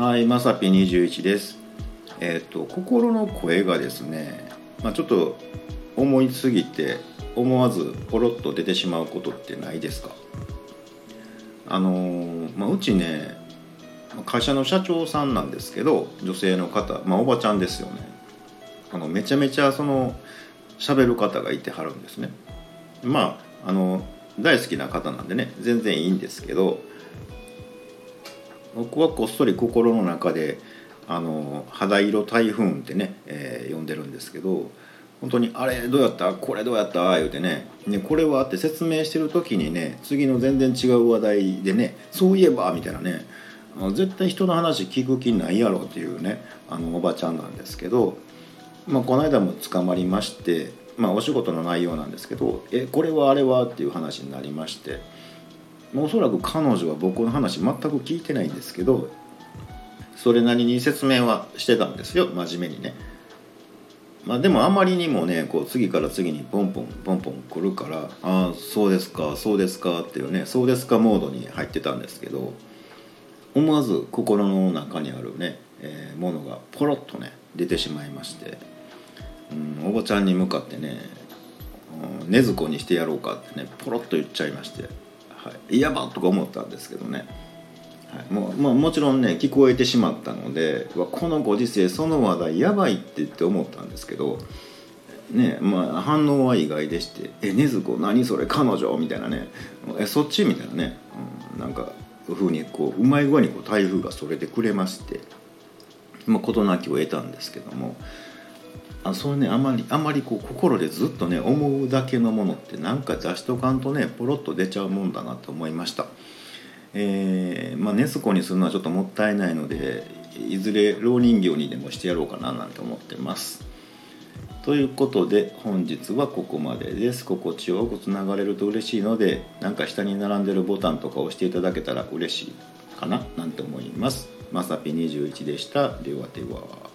はい、まさぴ21です。えっ、と心の声がですね、まあちょっと思いすぎて思わずポロッと出てしまうことってないですか？あのーまあうちね、会社の社長さんなんですけど、女性の方、まあおばちゃんですよね。あのめちゃめちゃその喋る方がいてはるんですね。まああの大好きな方なんでね、全然いいんですけど。僕はこっそり心の中であの肌色台風ってね、えー呼んでるんですけど本当に「あれどうやった？これどうやった?」言うてねねこれはって説明してる時にね次の全然違う話題でね「そういえば」みたいなね絶対人の話聞く気ないやろっていうねあのおばちゃんなんですけど、まあ、この間も捕まりまして、まあ、お仕事の内容なんですけど「えこれはあれは?」っていう話になりまして。おそらく彼女は僕の話全く聞いてないんですけどそれなりに説明はしてたんですよ真面目にね。まあ、でもあまりにもねこう次から次にポンポンポンポン来るから「ああそうですかそうですか」っていうね「そうですか」モードに入ってたんですけど思わず心の中にあるね、えーものがポロッとね出てしまいまして、うん、おばちゃんに向かってね「うん禰豆子にしてやろうか」ってねポロッと言っちゃいまして。はい、やばとか思ったんですけどね、はい、もまあ、もちろんね聞こえてしまったのでわこのご時世その話題やばいってって思ったんですけどねまあ反応は意外でして「え禰豆子何それ彼女?」みたいなね「えそっち?」みたいなね、うん、なんかふうにこううまい具合にこう台風がそれてくれまして、まあ、事なきを得たんですけども。あそれねあまりあまりこう心でずっとね思うだけのものってなんか出しとかんとねポロッと出ちゃうもんだなと思いました。えーまあネスコにするのはちょっともったいないのでいずれ老人形にでもしてやろうかななんて思ってます。ということで本日はここまでです。心地よくつながれると嬉しいのでなんか下に並んでるボタンとか押していただけたら嬉しいかななんて思います。まさぴ21でした。ではでは。